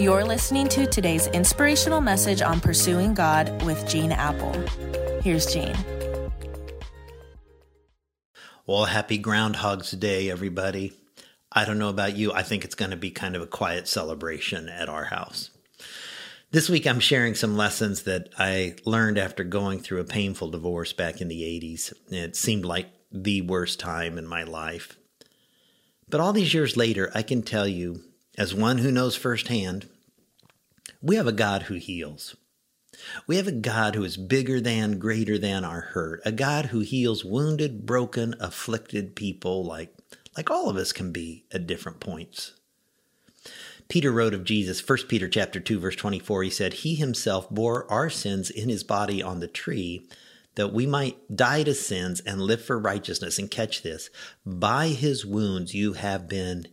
You're listening to today's inspirational message on pursuing God with Gene Appel. Here's Gene. Well, happy Groundhog's Day, everybody. I don't know about you. I think it's going to be kind of a quiet celebration at our house. This week, I'm sharing some lessons that I learned after going through a painful divorce back in the 80s. It seemed like the worst time in my life. But all these years later, I can tell you, as one who knows firsthand, we have a God who heals. We have a God who is bigger than, greater than our hurt, a God who heals wounded, broken, afflicted people like, like all of us can be at different points. Peter wrote of Jesus, 1 Peter chapter 2 verse 24, he said, "He himself bore our sins in his body on the tree, that we might die to sins and live for righteousness." And catch this, by his wounds you have been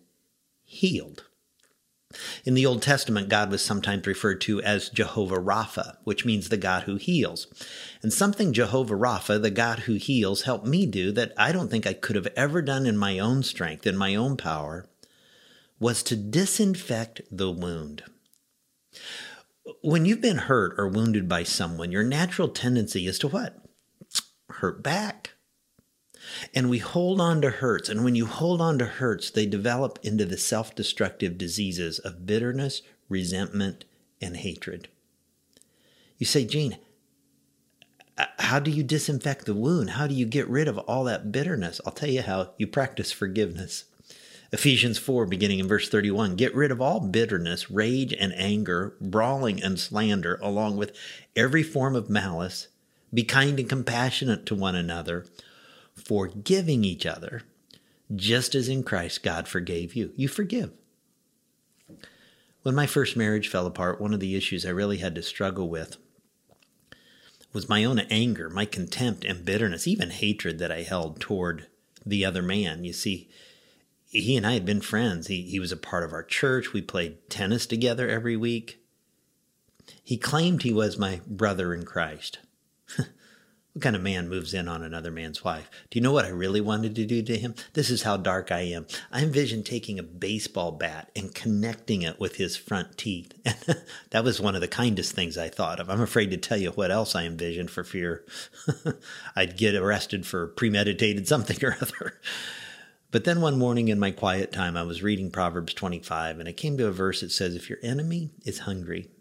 healed. In the Old Testament, God was sometimes referred to as Jehovah Rapha, which means the God who heals. And something Jehovah Rapha, the God who heals, helped me do that I don't think I could have ever done in my own strength, in my own power, was to disinfect the wound. When you've been hurt or wounded by someone, your natural tendency is to what? Hurt back. And we hold on to hurts. And when you hold on to hurts, they develop into the self destructive diseases of bitterness, resentment, and hatred. You say, Gene, uh, how do you disinfect the wound? How do you get rid of all that bitterness? I'll tell you how you practice forgiveness. Ephesians 4, beginning in verse 31 Get rid of all bitterness, rage, and anger, brawling and slander, along with every form of malice. Be kind and compassionate to one another forgiving each other, just as in Christ God forgave you. You forgive. When my first marriage fell apart, one of the issues I really had to struggle with was my own anger, my contempt and bitterness, even hatred that I held toward the other man. You see, he and I had been friends. He, he was a part of our church. We played tennis together every week. He claimed he was my brother in Christ. What kind of man moves in on another man's wife? Do you know what I really wanted to do to him? This is how dark I am. I envisioned taking a baseball bat and connecting it with his front teeth. And that was one of the kindest things I thought of. I'm afraid to tell you what else I envisioned for fear I'd get arrested for premeditated something or other. But then one morning in my quiet time, I was reading Proverbs 25, and I came to a verse that says, If your enemy is hungry,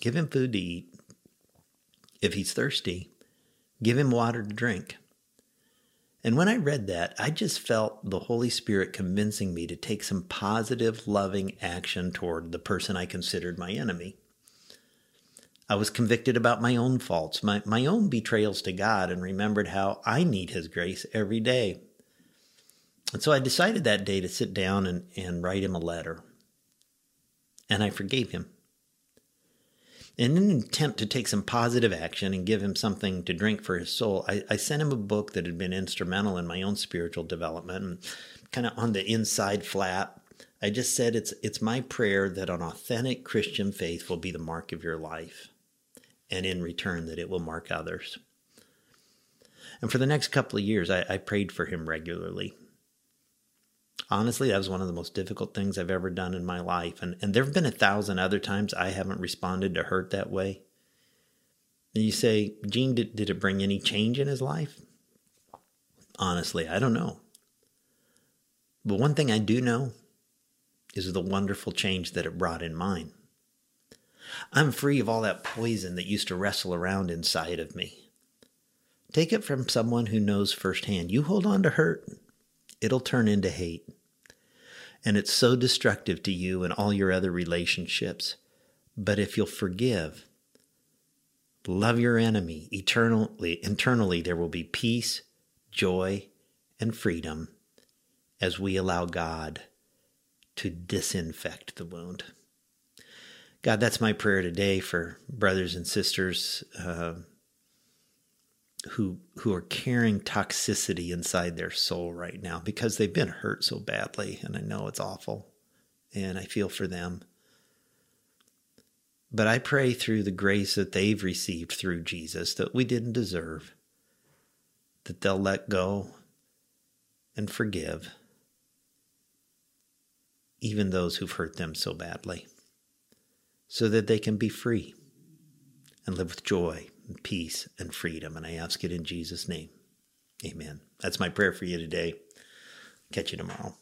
give him food to eat. If he's thirsty, Give him water to drink. And when I read that, I just felt the Holy Spirit convincing me to take some positive, loving action toward the person I considered my enemy. I was convicted about my own faults, my, my own betrayals to God, and remembered how I need His grace every day. And so I decided that day to sit down and, and write him a letter. And I forgave him. In an attempt to take some positive action and give him something to drink for his soul, I, I sent him a book that had been instrumental in my own spiritual development and kind of on the inside flap, I just said it's it's my prayer that an authentic Christian faith will be the mark of your life, and in return that it will mark others. And for the next couple of years, I, I prayed for him regularly honestly, that was one of the most difficult things I've ever done in my life. And, and there have been a thousand other times I haven't responded to hurt that way. And you say, Gene, did, did it bring any change in his life? Honestly, I don't know. But one thing I do know is the wonderful change that it brought in mine. I'm free of all that poison that used to wrestle around inside of me. Take it from someone who knows firsthand. You hold on to hurt, it'll turn into hate. And it's so destructive to you and all your other relationships. But if you'll forgive, love your enemy eternally, internally, there will be peace, joy, and freedom as we allow God to disinfect the wound. God, that's my prayer today for brothers and sisters. Uh, who who are carrying toxicity inside their soul right now because they've been hurt so badly and I know it's awful and I feel for them. But I pray through the grace that they've received through Jesus that we didn't deserve that they'll let go and forgive even those who've hurt them so badly. so that they can be free and live with joy peace and freedom. And I ask it in Jesus' name. Amen. That's my prayer for you today. Catch you tomorrow.